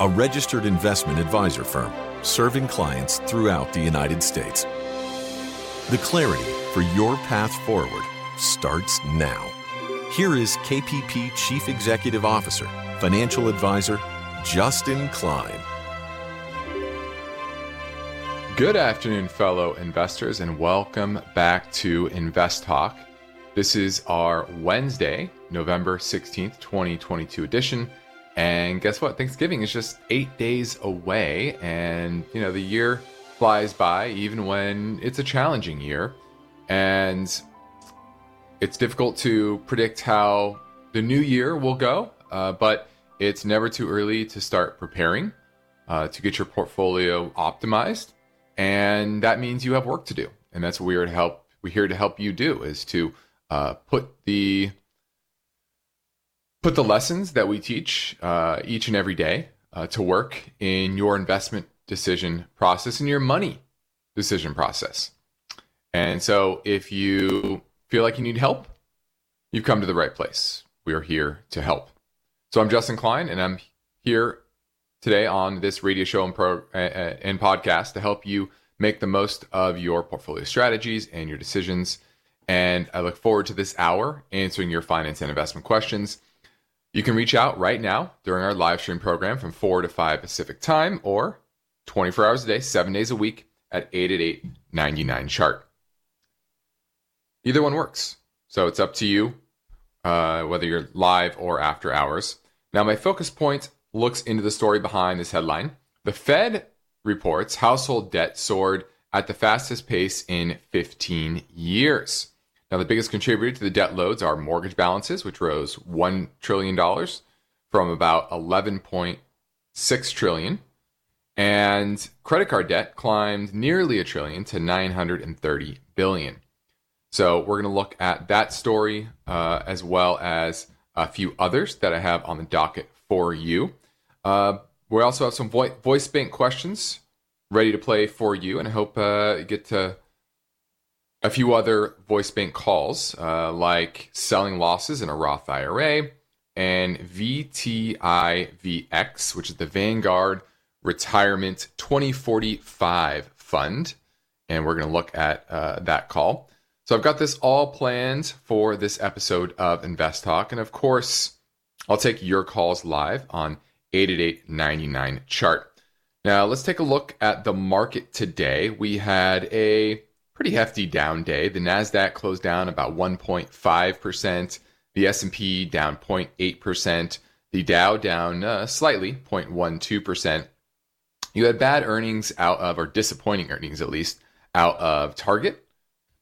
a registered investment advisor firm serving clients throughout the United States. The clarity for your path forward starts now. Here is KPP Chief Executive Officer, Financial Advisor, Justin Klein. Good afternoon, fellow investors, and welcome back to Invest Talk. This is our Wednesday, November 16th, 2022 edition. And guess what? Thanksgiving is just eight days away. And, you know, the year flies by even when it's a challenging year. And it's difficult to predict how the new year will go, uh, but it's never too early to start preparing uh, to get your portfolio optimized and that means you have work to do and that's what we're to help we're here to help you do is to uh, put the put the lessons that we teach uh, each and every day uh, to work in your investment decision process and your money decision process and so if you feel like you need help you've come to the right place we are here to help so i'm justin klein and i'm here today on this radio show and, pro, uh, and podcast to help you make the most of your portfolio strategies and your decisions. And I look forward to this hour answering your finance and investment questions. You can reach out right now during our live stream program from 4 to 5 Pacific time or 24 hours a day, 7 days a week at 888 99 chart. Either one works. So it's up to you uh, whether you're live or after hours. Now, my focus point looks into the story behind this headline. The Fed reports household debt soared at the fastest pace in 15 years. Now, the biggest contributor to the debt loads are mortgage balances, which rose $1 trillion from about 11.6 trillion. And credit card debt climbed nearly a trillion to 930 billion. So we're going to look at that story uh, as well as a few others that I have on the docket for you. Uh, we also have some vo- voice bank questions ready to play for you, and I hope uh, you get to a few other voice bank calls, uh, like selling losses in a Roth IRA and VTIVX, which is the Vanguard Retirement 2045 Fund. And we're going to look at uh, that call. So I've got this all planned for this episode of Invest Talk. And of course, I'll take your calls live on 888 chart. Now, let's take a look at the market today. We had a pretty hefty down day. The Nasdaq closed down about 1.5%, the S&P down 0.8%, the Dow down uh, slightly 0.12%. You had bad earnings out of or disappointing earnings at least out of Target.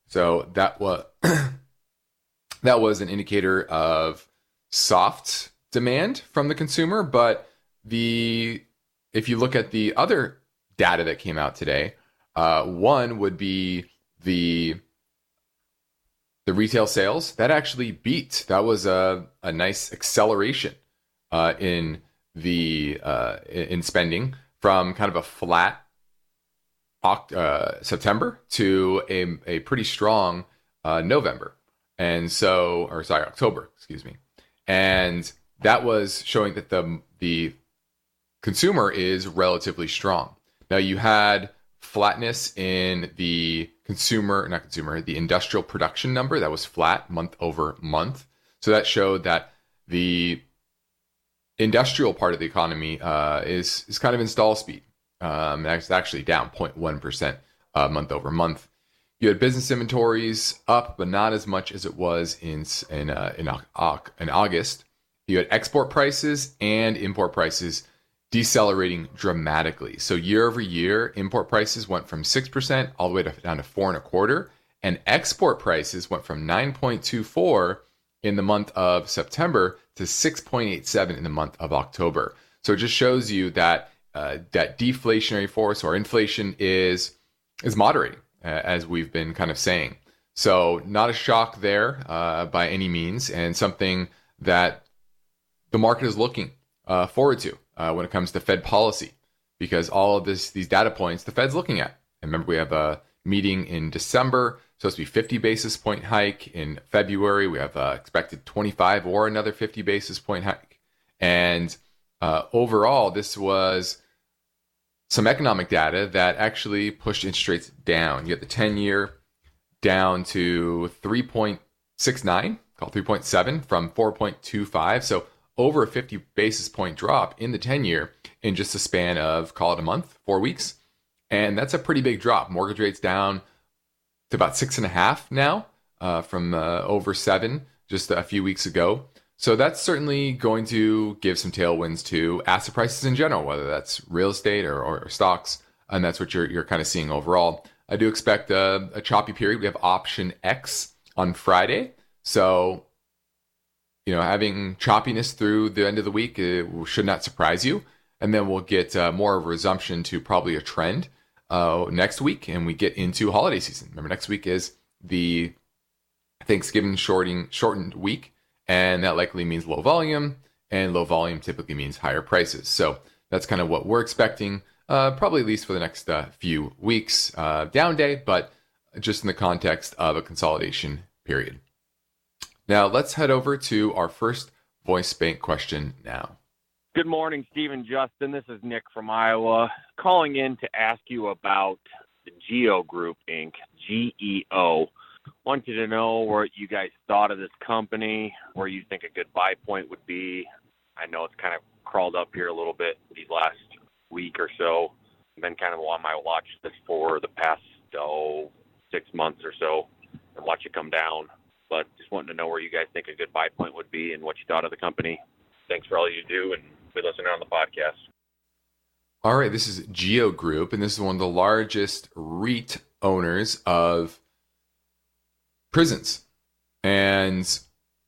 So that was that was an indicator of soft demand from the consumer, but the if you look at the other data that came out today, uh, one would be the the retail sales that actually beat. That was a, a nice acceleration uh, in the uh, in spending from kind of a flat uh, September to a, a pretty strong uh, November, and so or sorry October, excuse me, and that was showing that the the consumer is relatively strong. Now you had flatness in the consumer, not consumer, the industrial production number that was flat month over month. So that showed that the industrial part of the economy uh, is is kind of in stall speed. Um, it's actually down 0.1 percent uh, month over month. You had business inventories up, but not as much as it was in in uh, in, in August. You had export prices and import prices decelerating dramatically. So year over year, import prices went from 6% all the way to, down to four and a quarter. And export prices went from 9.24 in the month of September to 6.87 in the month of October. So it just shows you that uh, that deflationary force or inflation is is moderating, uh, as we've been kind of saying. So not a shock there uh, by any means, and something that the market is looking uh, forward to uh, when it comes to Fed policy, because all of this these data points the Fed's looking at. And remember, we have a meeting in December, supposed to be 50 basis point hike. In February, we have uh, expected 25 or another 50 basis point hike. And uh, overall, this was some economic data that actually pushed interest rates down. You get the 10 year down to 3.69, called 3.7 from 4.25. So over a 50 basis point drop in the 10 year in just a span of, call it a month, four weeks. And that's a pretty big drop. Mortgage rates down to about six and a half now uh, from uh, over seven just a few weeks ago. So that's certainly going to give some tailwinds to asset prices in general, whether that's real estate or, or stocks. And that's what you're, you're kind of seeing overall. I do expect a, a choppy period. We have option X on Friday. So, you know, having choppiness through the end of the week should not surprise you. And then we'll get uh, more of a resumption to probably a trend uh, next week, and we get into holiday season. Remember, next week is the Thanksgiving shorting, shortened week, and that likely means low volume, and low volume typically means higher prices. So that's kind of what we're expecting, uh, probably at least for the next uh, few weeks. Uh, down day, but just in the context of a consolidation period. Now let's head over to our first voice bank question now. Good morning, Stephen Justin. This is Nick from Iowa calling in to ask you about the Geo Group Inc. GEO. Wanted to know what you guys thought of this company, where you think a good buy point would be. I know it's kind of crawled up here a little bit these last week or so. Been kind of on my watch list for the past oh six months or so, and watch it come down. But just wanting to know where you guys think a good buy point would be and what you thought of the company. Thanks for all you do, and be listening on the podcast. All right, this is Geo Group, and this is one of the largest REIT owners of prisons. And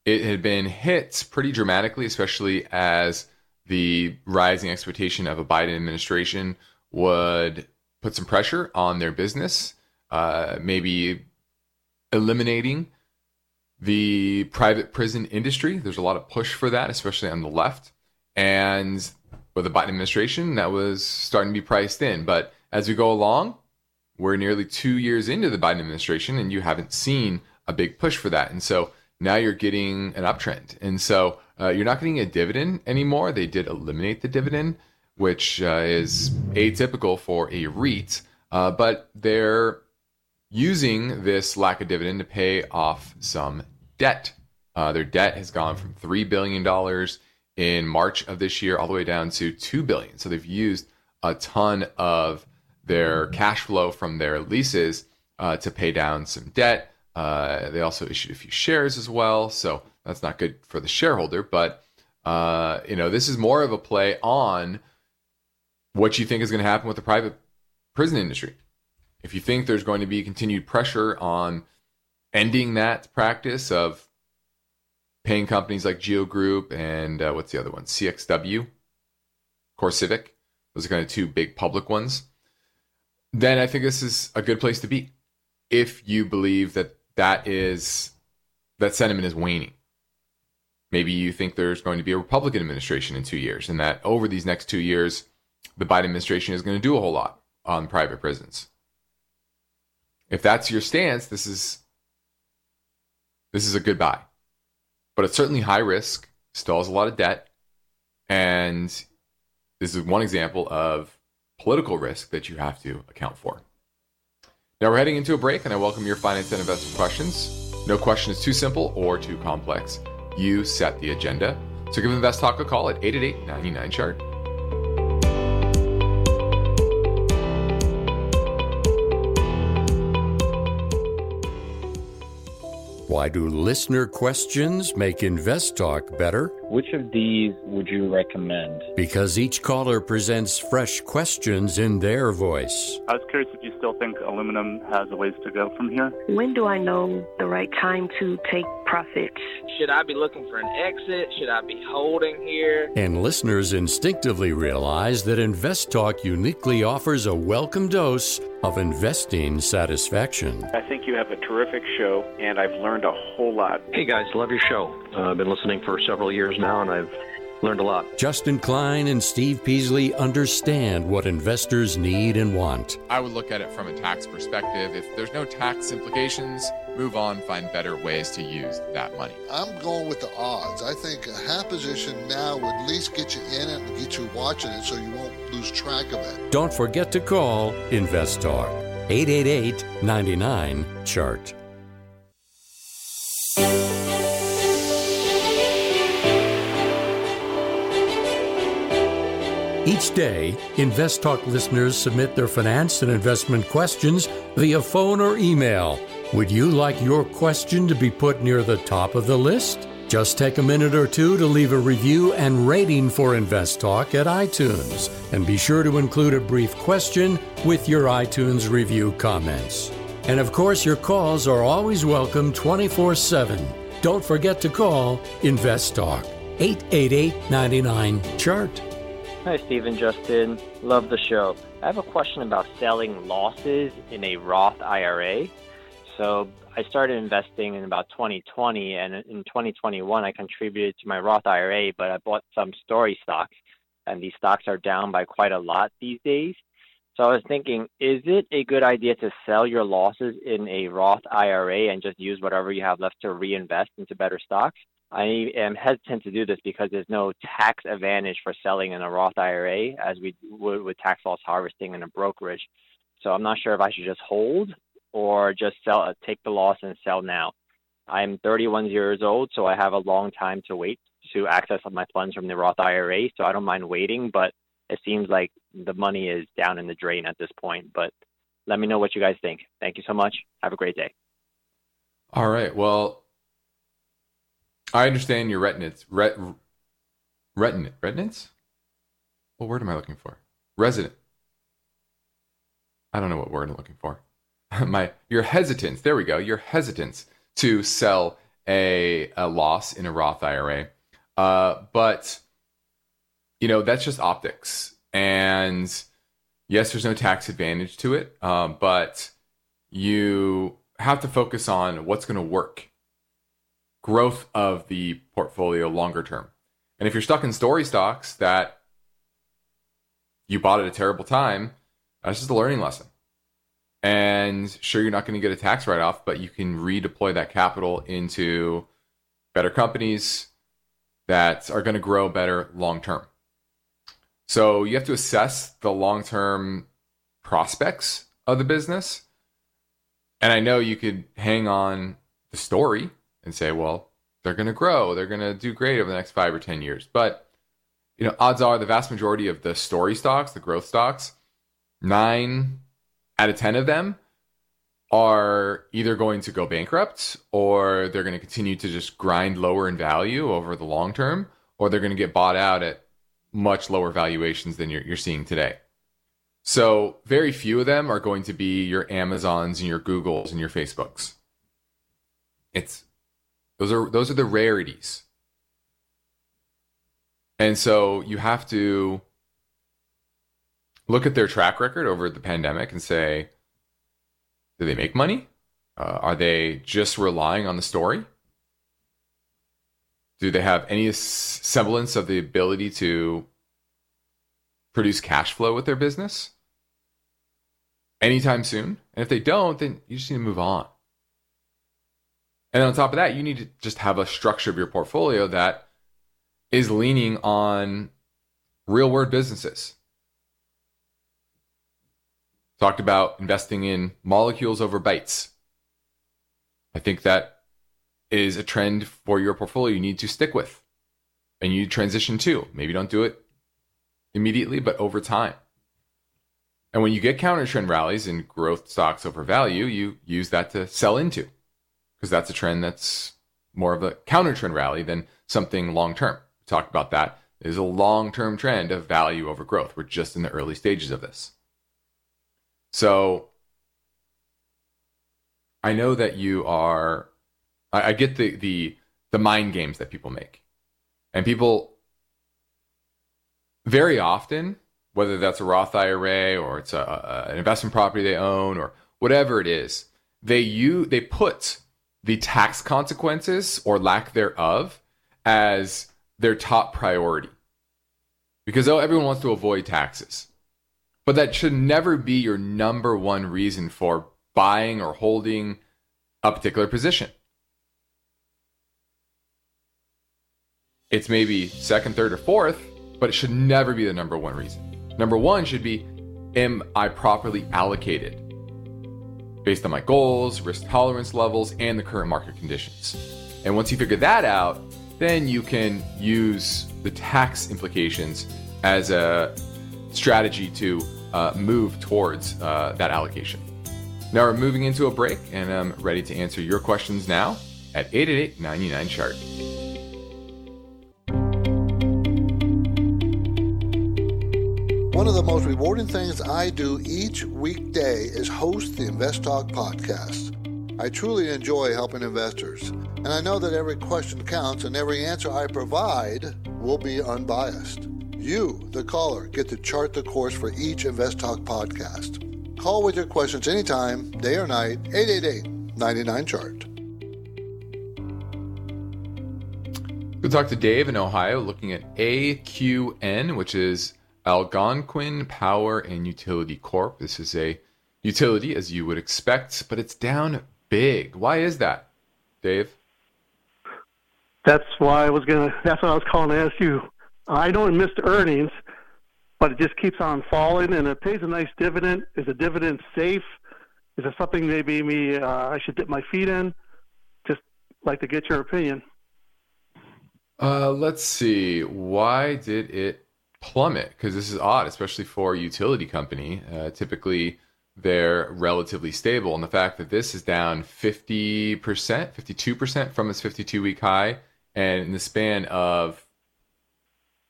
it had been hit pretty dramatically, especially as the rising expectation of a Biden administration would put some pressure on their business, uh, maybe eliminating the private prison industry. There's a lot of push for that, especially on the left. And with the Biden administration, that was starting to be priced in. But as we go along, we're nearly two years into the Biden administration, and you haven't seen a big push for that. And so now you're getting an uptrend. And so uh, you're not getting a dividend anymore. They did eliminate the dividend, which uh, is atypical for a REIT, uh, but they're using this lack of dividend to pay off some debt. Uh, their debt has gone from $3 billion in March of this year all the way down to 2 billion. So they've used a ton of their cash flow from their leases uh, to pay down some debt. Uh, they also issued a few shares as well, so that's not good for the shareholder. But uh, you know, this is more of a play on what you think is going to happen with the private prison industry. If you think there's going to be continued pressure on ending that practice of paying companies like Geo Group and uh, what's the other one? CXW, CoreCivic. Those are kind of two big public ones. Then I think this is a good place to be if you believe that that is that sentiment is waning. Maybe you think there's going to be a Republican administration in two years, and that over these next two years, the Biden administration is going to do a whole lot on private prisons. If that's your stance, this is this is a good buy but it's certainly high risk, still has a lot of debt. And this is one example of political risk that you have to account for. Now we're heading into a break, and I welcome your finance and investment questions. No question is too simple or too complex. You set the agenda. So give Invest Talk a call at 888 99 chart. Why do listener questions make Invest Talk better? Which of these would you recommend? Because each caller presents fresh questions in their voice. I was curious if you still think aluminum has a ways to go from here. When do I know the right time to take profits? Should I be looking for an exit? Should I be holding here? And listeners instinctively realize that Invest Talk uniquely offers a welcome dose of investing satisfaction. I think you have a terrific show, and I've learned a whole lot. Hey guys, love your show. Uh, I've been listening for several years now, and I've learned a lot. Justin Klein and Steve Peasley understand what investors need and want. I would look at it from a tax perspective. If there's no tax implications, move on, find better ways to use that money. I'm going with the odds. I think a half position now would at least get you in it and get you watching it so you won't lose track of it. Don't forget to call Invest Talk 888 99 Chart. Each day, Invest Talk listeners submit their finance and investment questions via phone or email. Would you like your question to be put near the top of the list? Just take a minute or two to leave a review and rating for Invest Talk at iTunes, and be sure to include a brief question with your iTunes review comments. And of course, your calls are always welcome 24 7. Don't forget to call Invest Talk 888 99 Chart. Hi, Stephen Justin. Love the show. I have a question about selling losses in a Roth IRA. So I started investing in about 2020, and in 2021, I contributed to my Roth IRA, but I bought some story stocks, and these stocks are down by quite a lot these days. So I was thinking, is it a good idea to sell your losses in a Roth IRA and just use whatever you have left to reinvest into better stocks? I am hesitant to do this because there's no tax advantage for selling in a Roth IRA as we would with tax loss harvesting in a brokerage. So I'm not sure if I should just hold or just sell, take the loss and sell now. I'm 31 years old, so I have a long time to wait to access my funds from the Roth IRA. So I don't mind waiting, but it seems like the money is down in the drain at this point. But let me know what you guys think. Thank you so much. Have a great day. All right. Well, I understand your retinates. Ret, retinate. Retinates? What word am I looking for? Resident. I don't know what word I'm looking for. My your hesitance. There we go. Your hesitance to sell a a loss in a Roth IRA. Uh, but you know that's just optics. And yes, there's no tax advantage to it. Um, but you have to focus on what's going to work growth of the portfolio longer term. And if you're stuck in story stocks that you bought at a terrible time, that's just a learning lesson. And sure, you're not going to get a tax write off, but you can redeploy that capital into better companies that are going to grow better long term. So you have to assess the long term prospects of the business. And I know you could hang on the story and say, well, they're going to grow, they're going to do great over the next five or 10 years. But, you know, odds are the vast majority of the story stocks, the growth stocks, nine out of 10 of them are either going to go bankrupt or they're going to continue to just grind lower in value over the long term, or they're going to get bought out at much lower valuations than you're, you're seeing today. So, very few of them are going to be your Amazons and your Googles and your Facebooks. It's those are those are the rarities. And so you have to look at their track record over the pandemic and say, do they make money? Uh, are they just relying on the story? Do they have any semblance of the ability to produce cash flow with their business anytime soon? And if they don't, then you just need to move on. And on top of that, you need to just have a structure of your portfolio that is leaning on real world businesses. Talked about investing in molecules over bytes. I think that is a trend for your portfolio you need to stick with and you transition to. Maybe don't do it immediately, but over time. And when you get counter trend rallies in growth stocks over value, you use that to sell into because that's a trend that's more of a counter trend rally than something long term. We talked about that. A long term trend of value over growth. We're just in the early stages of this. So I know that you are. I, I get the the the mind games that people make, and people very often, whether that's a Roth IRA or it's a, a, an investment property they own or whatever it is, they you they put the tax consequences or lack thereof as their top priority because everyone wants to avoid taxes. But that should never be your number one reason for buying or holding a particular position. It's maybe second, third, or fourth, but it should never be the number one reason. Number one should be Am I properly allocated based on my goals, risk tolerance levels, and the current market conditions? And once you figure that out, then you can use the tax implications as a strategy to uh, move towards uh, that allocation. Now we're moving into a break, and I'm ready to answer your questions now at 888 99 chart. One of the most rewarding things I do each weekday is host the Invest Talk podcast. I truly enjoy helping investors, and I know that every question counts and every answer I provide will be unbiased. You, the caller, get to chart the course for each Invest Talk podcast. Call with your questions anytime, day or night, 888 99 Chart. We'll talk to Dave in Ohio looking at AQN, which is Algonquin Power and Utility Corp. This is a utility, as you would expect, but it's down big. Why is that, Dave? That's why I was gonna. That's what I was calling to ask you. I know it missed earnings, but it just keeps on falling, and it pays a nice dividend. Is the dividend safe? Is it something maybe me uh, I should dip my feet in? Just like to get your opinion. Uh, let's see. Why did it plummet? Because this is odd, especially for a utility company. Uh, typically, they're relatively stable, and the fact that this is down fifty percent, fifty-two percent from its fifty-two week high, and in the span of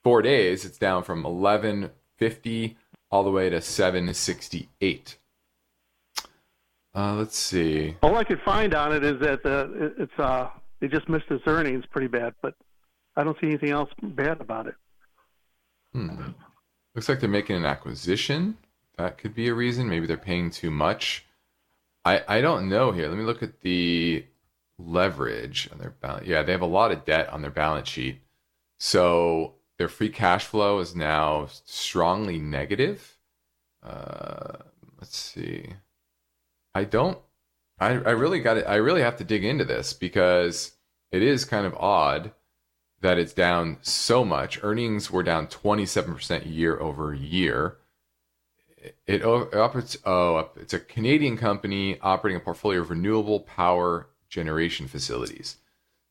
four days, it's down from 1150 all the way to 768. Uh, let's see. All I could find on it is that uh, it's uh, they just missed its earnings pretty bad, but I don't see anything else bad about it. Hmm. Looks like they're making an acquisition. That could be a reason. Maybe they're paying too much. I I don't know here. Let me look at the leverage on their balance. Yeah, they have a lot of debt on their balance sheet. So their free cash flow is now strongly negative. Uh, let's see. I don't. I I really got it. I really have to dig into this because it is kind of odd that it's down so much. Earnings were down 27% year over year. It, operates, oh, it's a Canadian company operating a portfolio of renewable power generation facilities.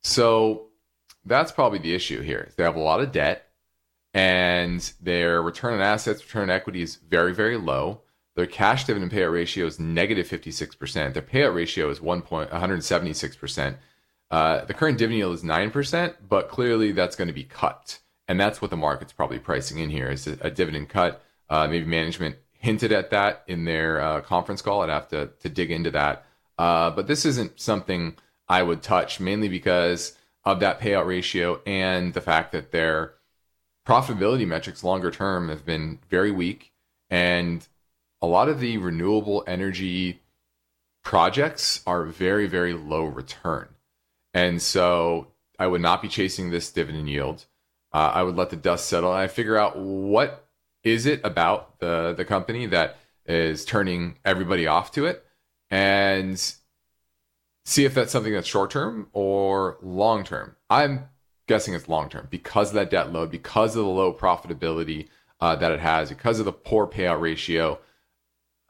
So that's probably the issue here. They have a lot of debt and their return on assets, return on equity is very, very low. Their cash dividend payout ratio is negative 56%. Their payout ratio is 1 point, 176%. Uh, the current dividend yield is 9%, but clearly that's going to be cut. And that's what the market's probably pricing in here is a, dividend cut. Uh, maybe management hinted at that in their uh, conference call. I'd have to, to dig into that. Uh, but this isn't something I would touch mainly because of that payout ratio and the fact that their profitability metrics longer term have been very weak. And a lot of the renewable energy projects are very, very low return. And so I would not be chasing this dividend yield. Uh, I would let the dust settle and I figure out what is it about the the company that is turning everybody off to it and see if that's something that's short term or long term. I'm guessing it's long term because of that debt load, because of the low profitability uh, that it has, because of the poor payout ratio.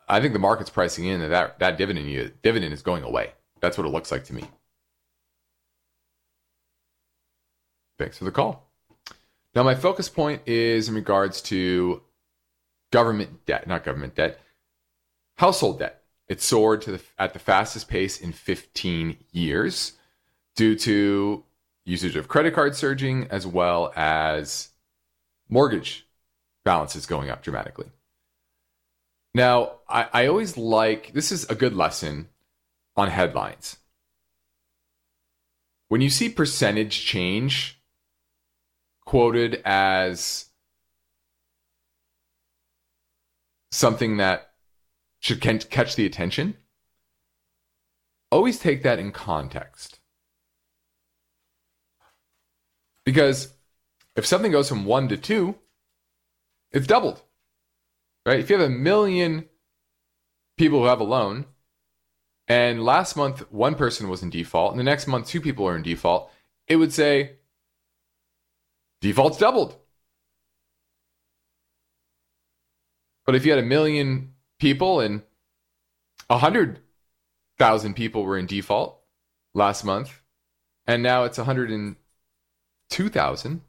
I think the market's pricing in that that, that dividend dividend is going away. That's what it looks like to me. Thanks for the call. Now, my focus point is in regards to government debt, not government debt, household debt It soared to the, at the fastest pace in 15 years due to usage of credit card surging as well as mortgage balances going up dramatically. Now, I, I always like this is a good lesson on headlines. When you see percentage change quoted as something that should catch the attention, always take that in context. Because if something goes from one to two, it's doubled. Right? If you have a million people who have a loan, and last month one person was in default, and the next month two people are in default, it would say default's doubled. But if you had a million people and a hundred thousand people were in default last month, and now it's a hundred and two thousand,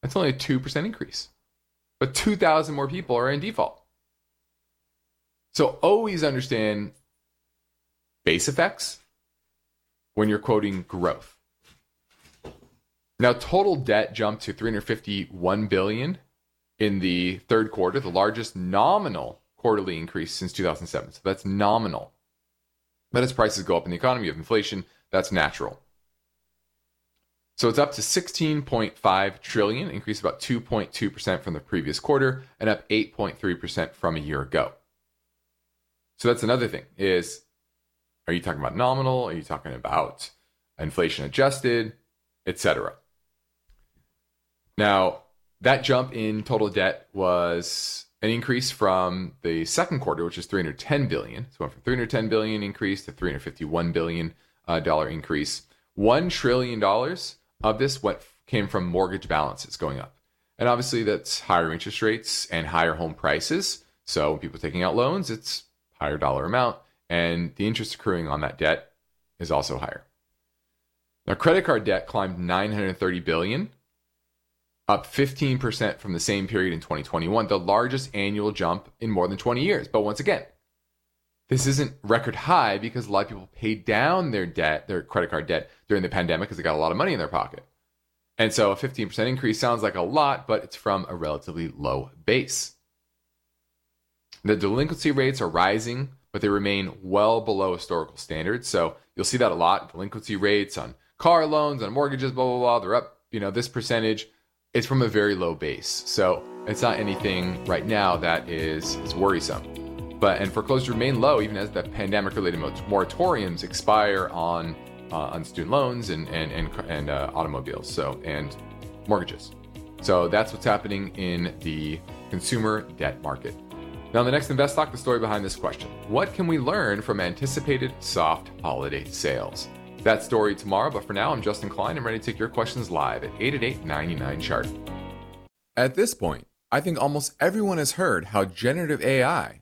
that's only a two percent increase. But two thousand more people are in default. So always understand base effects when you're quoting growth. Now total debt jumped to 351 billion in the third quarter, the largest nominal quarterly increase since 2007. So that's nominal. But as prices go up in the economy of inflation, that's natural. So it's up to 16.5 trillion, increase about 2.2% from the previous quarter and up 8.3% from a year ago. So that's another thing is are you talking about nominal? Are you talking about inflation adjusted, etc.? Now, that jump in total debt was an increase from the second quarter, which is 310 billion. So went from 310 billion increase to 351 billion uh, dollar increase. One trillion dollars of this what came from mortgage balances going up, and obviously that's higher interest rates and higher home prices. So when people taking out loans, it's higher dollar amount, and the interest accruing on that debt is also higher. Now, credit card debt climbed 930 billion up 15% from the same period in 2021, the largest annual jump in more than 20 years. But once again, this isn't record high because a lot of people paid down their debt, their credit card debt during the pandemic because they got a lot of money in their pocket. And so a 15% increase sounds like a lot, but it's from a relatively low base. The delinquency rates are rising, but they remain well below historical standards. So you'll see that a lot. Delinquency rates on car loans, on mortgages, blah, blah, blah. They're up, you know, this percentage it's from a very low base. So it's not anything right now that is, is worrisome. But and foreclosures remain low even as the pandemic related moratoriums expire on uh, on student loans and and and, and uh, automobiles. So and mortgages. So that's what's happening in the consumer debt market. Now, the next Invest Talk, the story behind this question What can we learn from anticipated soft holiday sales? That story tomorrow, but for now, I'm Justin Klein. I'm ready to take your questions live at 888 99 chart. At this point, I think almost everyone has heard how generative AI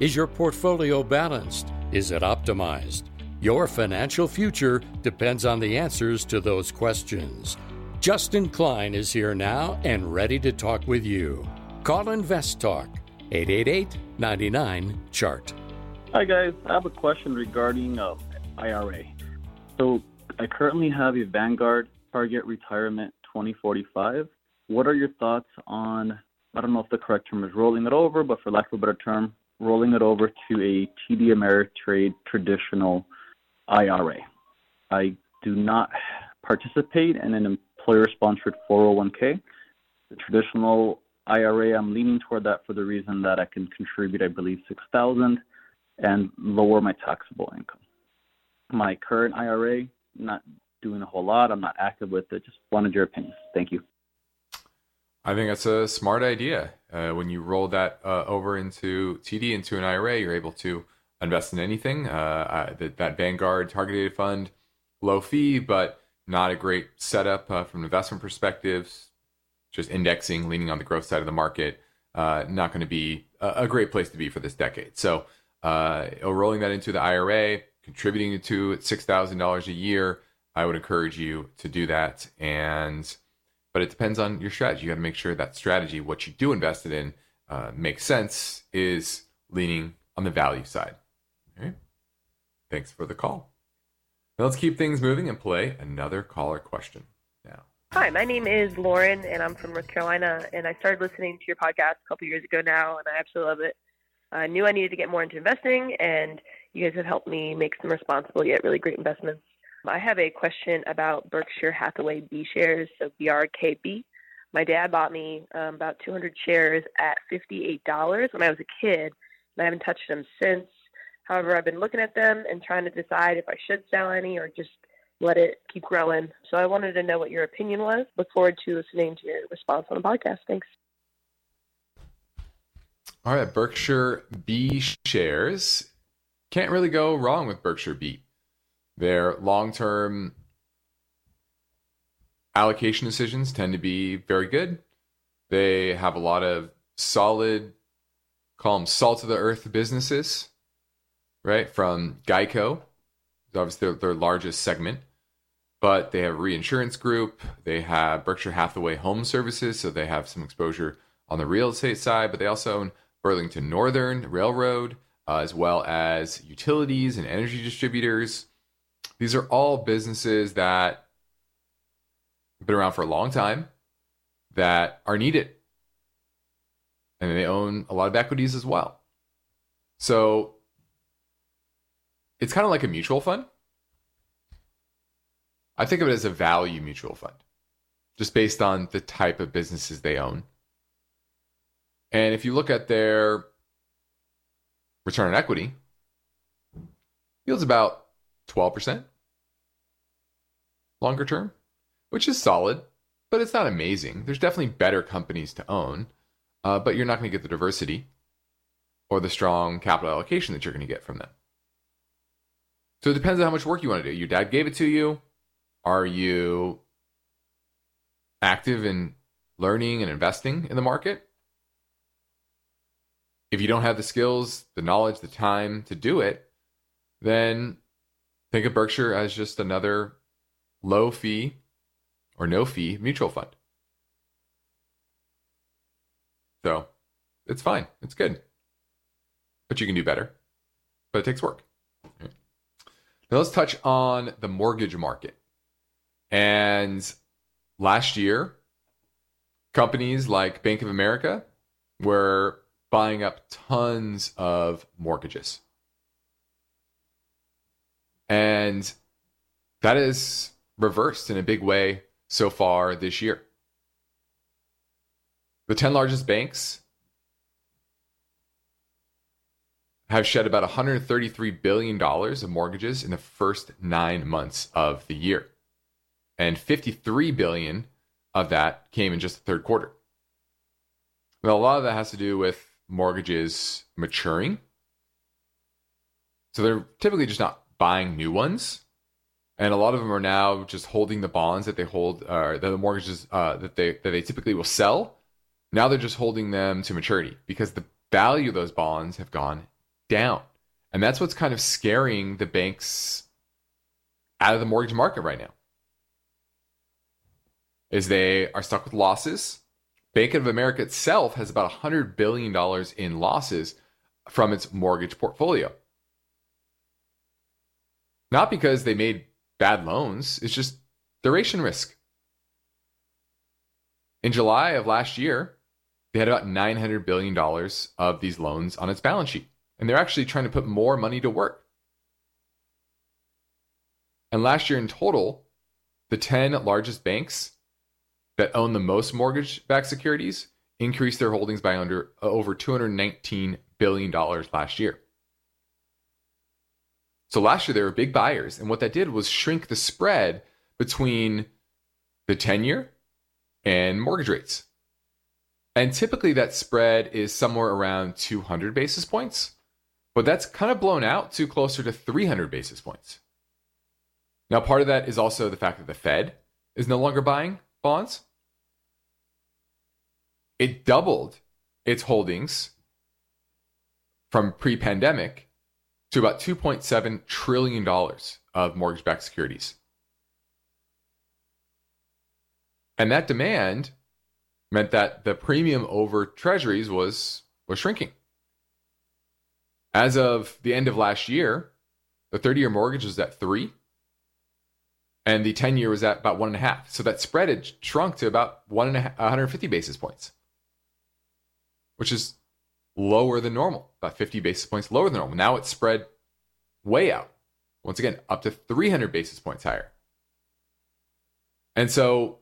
Is your portfolio balanced? Is it optimized? Your financial future depends on the answers to those questions. Justin Klein is here now and ready to talk with you. Call Invest Talk 888 99 Chart. Hi, guys. I have a question regarding uh, IRA. So, I currently have a Vanguard Target Retirement 2045 what are your thoughts on, I don't know if the correct term is rolling it over, but for lack of a better term, rolling it over to a TD Ameritrade traditional IRA? I do not participate in an employer sponsored 401k. The traditional IRA, I'm leaning toward that for the reason that I can contribute, I believe, 6000 and lower my taxable income. My current IRA, not doing a whole lot. I'm not active with it. Just wanted your opinion. Thank you. I think that's a smart idea. Uh, when you roll that uh, over into TD into an IRA, you're able to invest in anything. Uh, that, that Vanguard targeted fund, low fee, but not a great setup uh, from an investment perspective. Just indexing, leaning on the growth side of the market, uh, not going to be a, a, great place to be for this decade. So, uh, rolling that into the IRA, contributing to it six thousand dollars a year, I would encourage you to do that and but it depends on your strategy. You got to make sure that strategy, what you do invest it in, uh, makes sense, is leaning on the value side. Okay. Thanks for the call. Now let's keep things moving and play another caller question now. Hi, my name is Lauren, and I'm from North Carolina. And I started listening to your podcast a couple years ago now, and I absolutely love it. I knew I needed to get more into investing, and you guys have helped me make some responsible yet really great investments. I have a question about Berkshire Hathaway B shares, so BRKB. My dad bought me um, about 200 shares at $58 when I was a kid, and I haven't touched them since. However, I've been looking at them and trying to decide if I should sell any or just let it keep growing. So I wanted to know what your opinion was. Look forward to listening to your response on the podcast. Thanks. All right, Berkshire B shares. Can't really go wrong with Berkshire B. Their long term allocation decisions tend to be very good. They have a lot of solid, call them salt of the earth businesses, right? From Geico, obviously their, their largest segment, but they have reinsurance group. They have Berkshire Hathaway Home Services, so they have some exposure on the real estate side, but they also own Burlington Northern Railroad, uh, as well as utilities and energy distributors. These are all businesses that have been around for a long time that are needed. And they own a lot of equities as well. So it's kind of like a mutual fund. I think of it as a value mutual fund, just based on the type of businesses they own. And if you look at their return on equity, yields about 12% longer term, which is solid, but it's not amazing. There's definitely better companies to own, uh, but you're not going to get the diversity or the strong capital allocation that you're going to get from them. So it depends on how much work you want to do. Your dad gave it to you. Are you active in learning and investing in the market? If you don't have the skills, the knowledge, the time to do it, then think of Berkshire as just another low fee or no fee mutual fund. So it's fine. It's good. But you can do better. But it takes work. Now let's touch on the mortgage market. And last year, companies like Bank of America were buying up tons of mortgages. And that is reversed in a big way so far this year. The 10 largest banks have shed about $133 billion of mortgages in the first nine months of the year. And 53 billion of that came in just the third quarter. Now, a lot of that has to do with mortgages maturing. So they're typically just not buying new ones. And a lot of them are now just holding the bonds that they hold, or uh, the mortgages uh, that they that they typically will sell. Now they're just holding them to maturity because the value of those bonds have gone down, and that's what's kind of scaring the banks out of the mortgage market right now. Is they are stuck with losses Bank of America itself has about $100 billion in losses from its mortgage portfolio. Not because they made bad loans, it's just duration risk. In July of last year, they had about $900 billion of these loans on its balance sheet. And they're actually trying to put more money to work. And last year in total, the 10 largest banks that own the most mortgage backed securities increased their holdings by under over $219 billion last year. So last year they were big buyers, and what that did was shrink the spread between the 10 year and mortgage rates. And typically that spread is somewhere around 200 basis points, but that's kind of blown out to closer to 300 basis points. Now, part of that is also the fact that the Fed is no longer buying bonds it doubled its holdings from pre-pandemic to about 2.7 trillion dollars of mortgage-backed securities. And that demand meant that the premium over treasuries was was shrinking. As of the end of last year, the 30-year mortgage was at three, and the 10-year was at about one and a half. So that spread had shrunk to about one and a half, 150 basis points which is lower than normal, about 50 basis points lower than normal. Now it's spread way out. Once again, up to 300 basis points higher. And so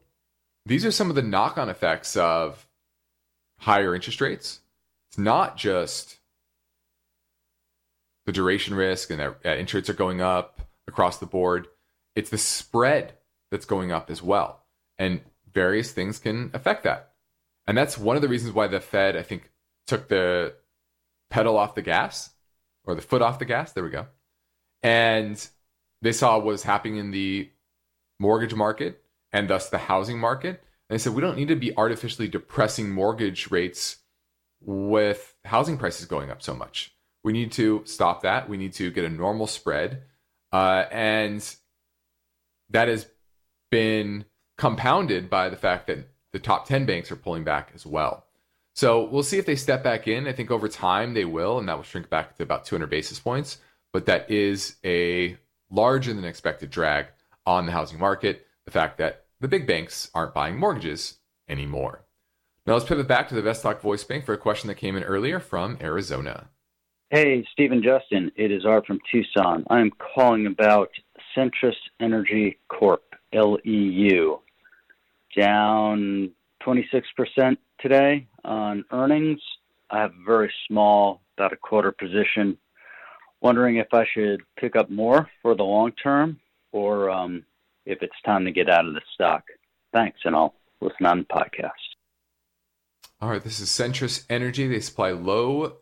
these are some of the knock on effects of higher interest rates. It's not just the duration risk and that interest rates are going up across the board, it's the spread that's going up as well. And various things can affect that. And that's one of the reasons why the Fed, I think, took the pedal off the gas or the foot off the gas. There we go. And they saw what was happening in the mortgage market and thus the housing market. And they said, we don't need to be artificially depressing mortgage rates with housing prices going up so much. We need to stop that. We need to get a normal spread. Uh, and that has been compounded by the fact that the top 10 banks are pulling back as well. So we'll see if they step back in. I think over time they will, and that will shrink back to about 200 basis points. But that is a larger than expected drag on the housing market. The fact that the big banks aren't buying mortgages anymore. Now let's pivot back to the Invest Talk Voice Bank for a question that came in earlier from Arizona. Hey, Stephen Justin. It is Art from Tucson. I'm calling about Centrus Energy Corp, LEU down 26% today on earnings. I have a very small, about a quarter position. Wondering if I should pick up more for the long term or um, if it's time to get out of the stock. Thanks, and I'll listen on the podcast. All right, this is Centrus Energy. They supply low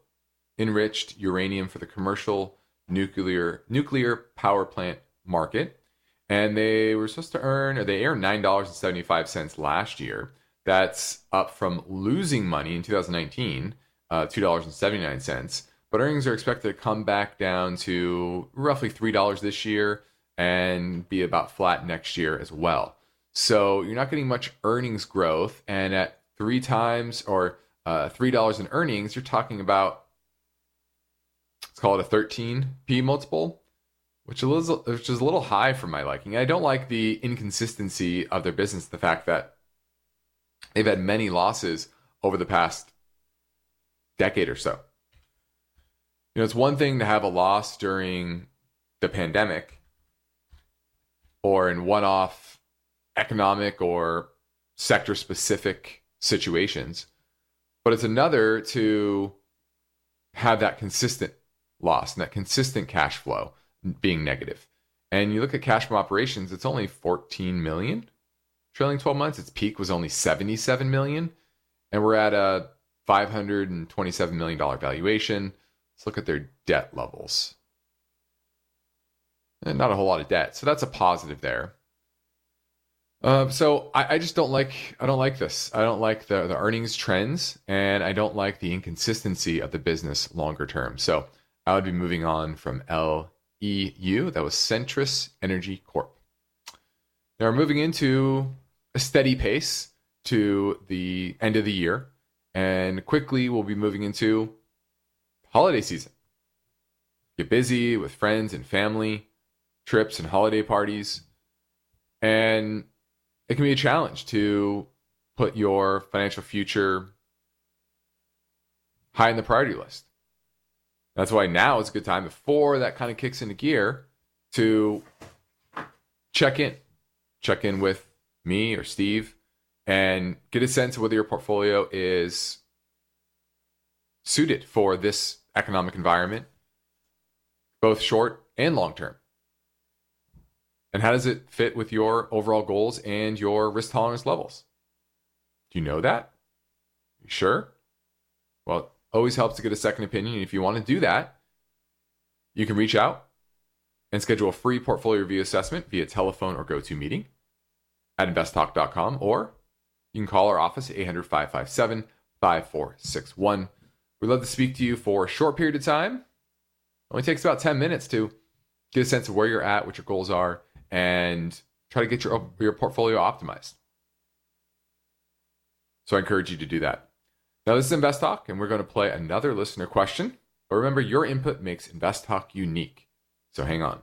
enriched uranium for the commercial nuclear nuclear power plant market and they were supposed to earn, or they earned nine dollars and seventy five cents last year. That's up from losing money in 2019, uh, two dollars and seventy nine cents. But earnings are expected to come back down to roughly three dollars this year and be about flat next year as well. So you're not getting much earnings growth, and at three times or uh, three dollars in earnings, you're talking about let's call it a 13 PE multiple which is which is a little high for my liking. I don't like the inconsistency of their business. The fact that they've had many losses over the past decade or so. You know, it's one thing to have a loss during the pandemic or in one off economic or sector specific situations, but it's another to have that consistent loss and that consistent cash flow being negative. And you look at cash from operations, it's only 14 million trailing 12 months. Its peak was only 77 million. And we're at a $527 million valuation. Let's look at their debt levels. And not a whole lot of debt. So that's a positive there. Uh, so I, I, just don't like I don't like this. I don't like the, the earnings trends and I don't like the inconsistency of the business longer term. So I would be moving on from LEU. That was Centrus Energy Corp. Now we're moving into a steady pace to the end of the year. And quickly we'll be moving into holiday season. Get busy with friends and family, trips and holiday parties. And it can be a challenge to put your financial future high in the priority list. That's why now is a good time before that kind of kicks into gear to check in. Check in with me or Steve and get a sense of whether your portfolio is suited for this economic environment, both short and long term. And how does it fit with your overall goals and your risk tolerance levels? Do you know that? You sure? Well, always helps to get a second opinion. And if you want to do that, you can reach out and schedule a free portfolio review assessment via telephone or GoToMeeting at investtalk.com or you can call our office at 800 557 5461. We'd love to speak to you for a short period of time. It only takes about 10 minutes to get a sense of where you're at, what your goals are, and try to get your, your portfolio optimized. So I encourage you to do that. Now, this is Invest Talk, and we're going to play another listener question. But remember, your input makes Invest Talk unique. So hang on.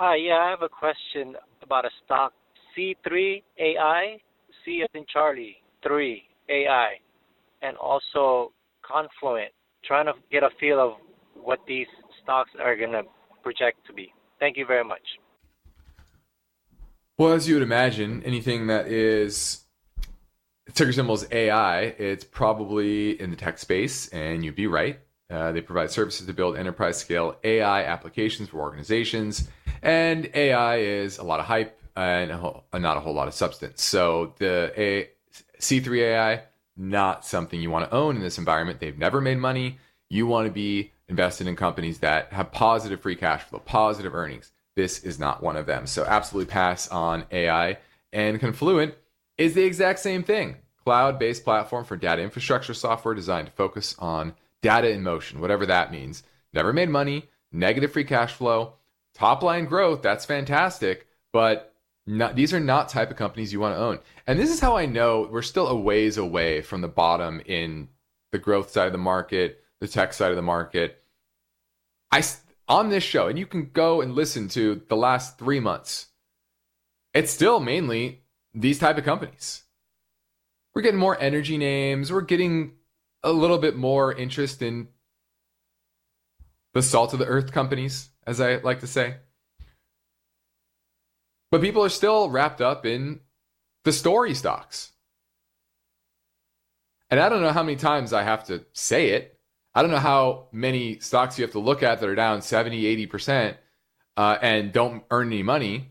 Uh, yeah, I have a question about a stock C3AI, C as in Charlie, 3 AI, and also Confluent. Trying to get a feel of what these stocks are going to project to be. Thank you very much. Well, as you would imagine, anything that is ticker symbol is AI, it's probably in the tech space, and you'd be right. Uh, they provide services to build enterprise scale AI applications for organizations. And AI is a lot of hype and a whole, not a whole lot of substance. So the a, C3 AI, not something you want to own in this environment. They've never made money. You want to be invested in companies that have positive free cash flow, positive earnings. This is not one of them. So absolutely pass on AI. And Confluent is the exact same thing. Cloud-based platform for data infrastructure software designed to focus on data in motion, whatever that means. Never made money, negative free cash flow, top line growth. That's fantastic, but not, these are not type of companies you want to own. And this is how I know we're still a ways away from the bottom in the growth side of the market, the tech side of the market. I on this show, and you can go and listen to the last three months. It's still mainly these type of companies. We're getting more energy names. We're getting a little bit more interest in the salt of the earth companies, as I like to say. But people are still wrapped up in the story stocks. And I don't know how many times I have to say it. I don't know how many stocks you have to look at that are down 70, 80% uh, and don't earn any money.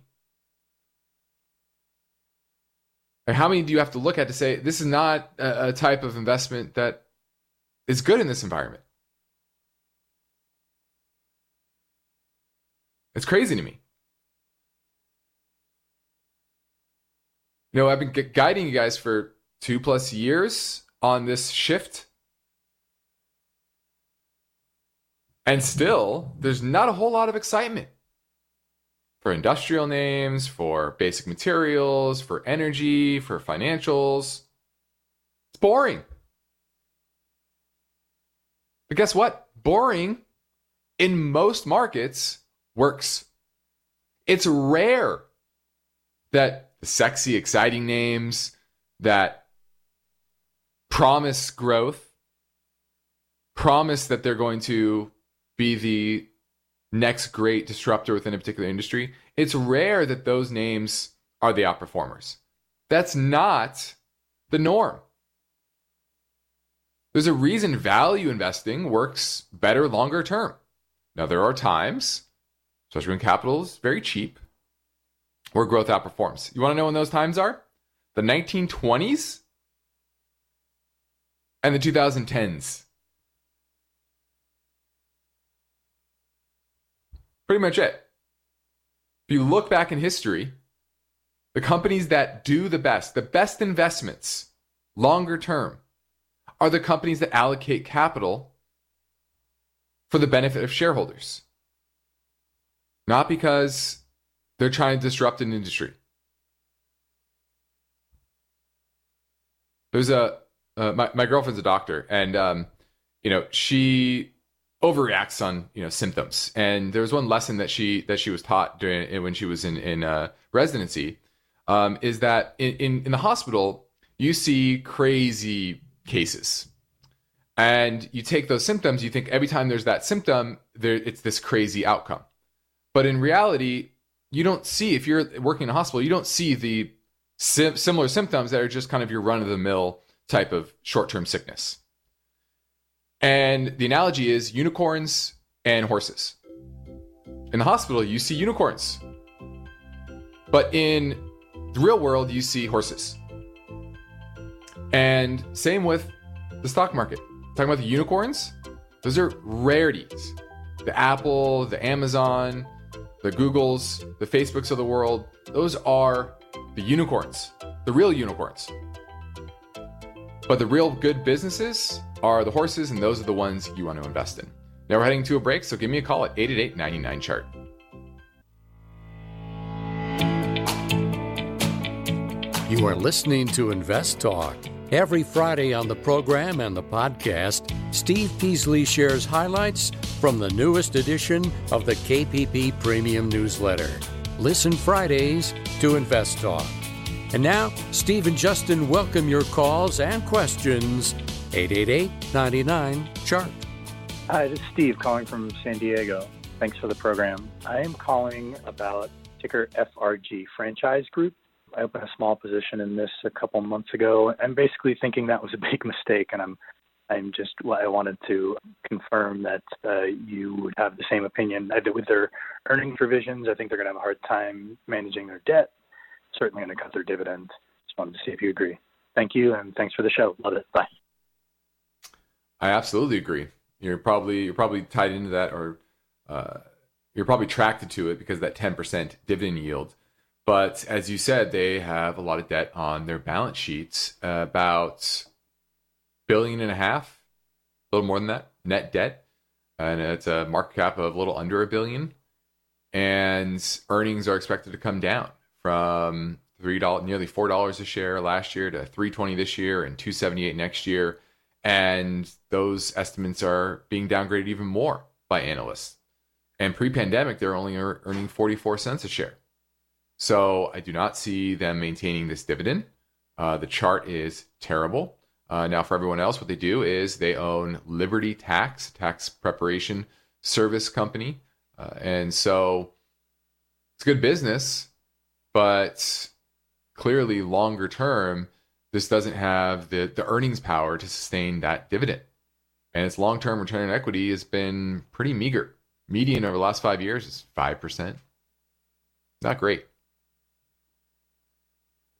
Or how many do you have to look at to say this is not a, a type of investment that is good in this environment. It's crazy to me. You know, I've been guiding you guys for two plus years on this shift And still, there's not a whole lot of excitement for industrial names, for basic materials, for energy, for financials. It's boring. But guess what? Boring in most markets works. It's rare that the sexy, exciting names that promise growth, promise that they're going to be the next great disruptor within a particular industry, it's rare that those names are the outperformers. That's not the norm. There's a reason value investing works better longer term. Now, there are times, especially when capital is very cheap, where growth outperforms. You want to know when those times are? The 1920s and the 2010s. Pretty much it. If you look back in history, the companies that do the best, the best investments, longer term, are the companies that allocate capital for the benefit of shareholders. Not because they're trying to disrupt an industry. There's a uh, my my girlfriend's a doctor, and um, you know she overreacts on you know symptoms. And there was one lesson that she that she was taught during when she was in in uh, residency um, is that in, in in the hospital you see crazy cases and you take those symptoms you think every time there's that symptom there it's this crazy outcome but in reality you don't see if you're working in a hospital you don't see the sim- similar symptoms that are just kind of your run of the mill type of short-term sickness. And the analogy is unicorns and horses. In the hospital you see unicorns. But in the real world you see horses. And same with the stock market. Talking about the unicorns those are rarities. The apple the amazon the Googles, the Facebooks of the world, those are the unicorns, the real unicorns. But the real good businesses are the horses, and those are the ones you want to invest in. Now we're heading to a break, so give me a call at 888 99 chart. You are listening to Invest Talk. Every Friday on the program and the podcast, Steve Peasley shares highlights from the newest edition of the KPP Premium Newsletter. Listen Fridays to Invest Talk. And now, Steve and Justin welcome your calls and questions. 888 99 Chart. Hi, this is Steve calling from San Diego. Thanks for the program. I am calling about ticker FRG Franchise Group. I opened a small position in this a couple months ago. I'm basically thinking that was a big mistake, and I'm I'm just I wanted to confirm that uh, you would have the same opinion with their earnings revisions. I think they're going to have a hard time managing their debt. Certainly going to cut their dividends. Just wanted to see if you agree. Thank you, and thanks for the show. Love it. Bye. I absolutely agree. You're probably you're probably tied into that, or uh, you're probably attracted to it because that 10% dividend yield. But as you said, they have a lot of debt on their balance sheets. Uh, about billion and a half, a little more than that, net debt, and it's a market cap of a little under a billion. And earnings are expected to come down from three dollars, nearly four dollars a share last year to three twenty this year and two seventy eight next year. And those estimates are being downgraded even more by analysts. And pre-pandemic, they're only earning 44 cents a share. So I do not see them maintaining this dividend. Uh, the chart is terrible. Uh, now, for everyone else, what they do is they own Liberty Tax, tax preparation service company. Uh, and so it's good business, but clearly, longer term, this doesn't have the, the earnings power to sustain that dividend. And its long term return on equity has been pretty meager. Median over the last five years is 5%. Not great.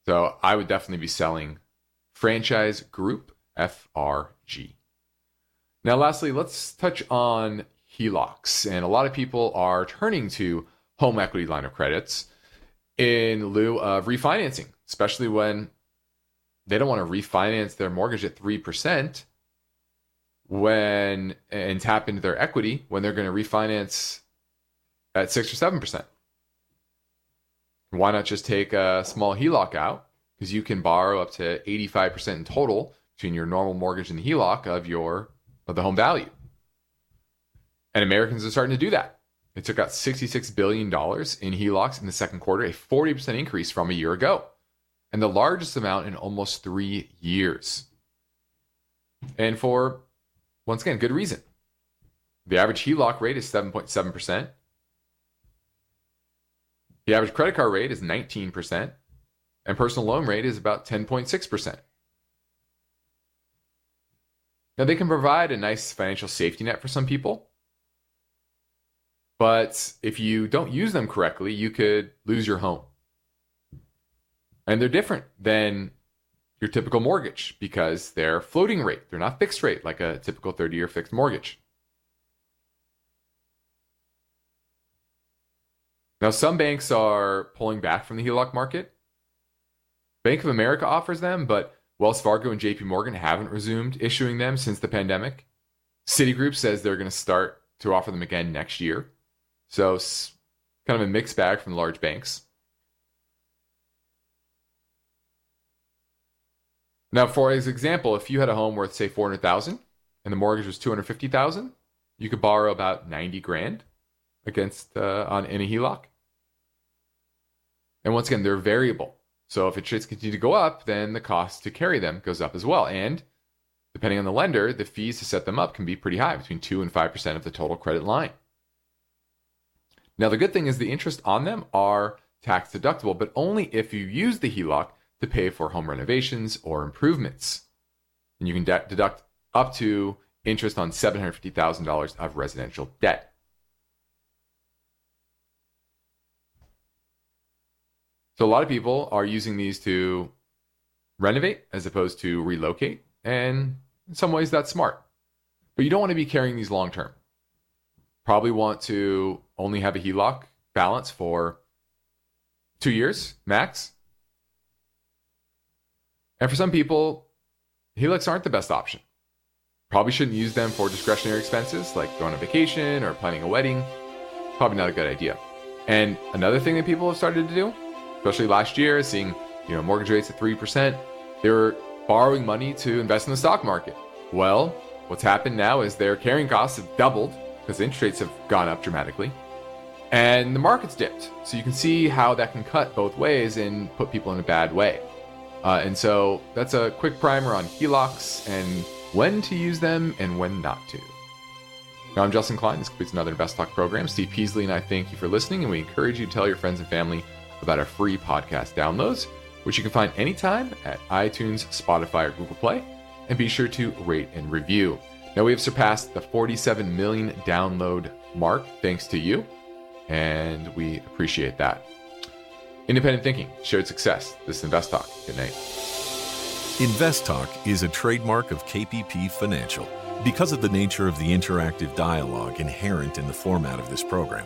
So I would definitely be selling Franchise Group, FRG. Now, lastly, let's touch on HELOCs. And a lot of people are turning to home equity line of credits in lieu of refinancing, especially when they don't want to refinance their mortgage at 3%. when and tap into their equity when they're going to refinance at six or seven percent. Why not just take a small HELOC out? Because you can borrow up to 85% in total between your normal mortgage and the HELOC of your of the home value. And Americans are starting to do that. They took out $66 billion in HELOCs in the second quarter, a 40% increase from a year ago, and the largest amount in almost three years. And for, once again, good reason. The average HELOC rate is 7.7%. The average credit card rate is 19%, and personal loan rate is about 10.6%. Now, they can provide a nice financial safety net for some people. But if you don't use them correctly, you could lose your home. And they're different than your typical mortgage because they're floating rate. They're not fixed rate like a typical 30 year fixed mortgage. Now, some banks are pulling back from the HELOC market. Bank of America offers them, but Wells Fargo and JP Morgan haven't resumed issuing them since the pandemic. Citigroup says they're going to start to offer them again next year. So, kind of a mixed bag from the large banks. Now, for example, if you had a home worth say 400,000 and the mortgage was 250,000, you could borrow about 90 grand against uh, on any HELOC. And once again, they're variable. So if interest rates continue to go up, then the cost to carry them goes up as well. And depending on the lender, the fees to set them up can be pretty high, between 2 and 5% of the total credit line. Now, the good thing is the interest on them are tax deductible, but only if you use the HELOC to pay for home renovations or improvements. And you can de- deduct up to interest on $750,000 of residential debt. So a lot of people are using these to renovate as opposed to relocate. And in some ways, that's smart. But you don't want to be carrying these long term. Probably want to only have a HELOC balance for two years max. And for some people, HELOCs aren't the best option. Probably shouldn't use them for discretionary expenses like going on vacation or planning a wedding. Probably not a good idea. And another thing that people have started to do especially last year, seeing you know mortgage rates at three percent. They were borrowing money to invest in the stock market. Well, what's happened now is their carrying costs have doubled because interest rates have gone up dramatically, and the market's dipped. So you can see how that can cut both ways and put people in a bad way. Uh, and so that's a quick primer on HELOCs and when to use them and when not to. Now, I'm Justin Klein. This completes another Invest Talk program. Steve Peasley and I thank you for listening, and we encourage you to tell your friends and family about our free podcast downloads, which you can find anytime at iTunes, Spotify, or Google Play. And be sure to rate and review. Now, we have surpassed the 47 million download mark thanks to you, and we appreciate that. Independent thinking, shared success. This is Invest Talk. Good night. Invest Talk is a trademark of KPP Financial. Because of the nature of the interactive dialogue inherent in the format of this program,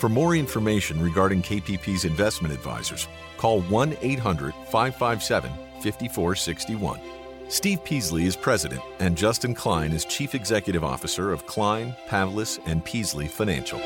For more information regarding KPP's investment advisors, call 1 800 557 5461. Steve Peasley is president, and Justin Klein is chief executive officer of Klein, Pavlis, and Peasley Financial.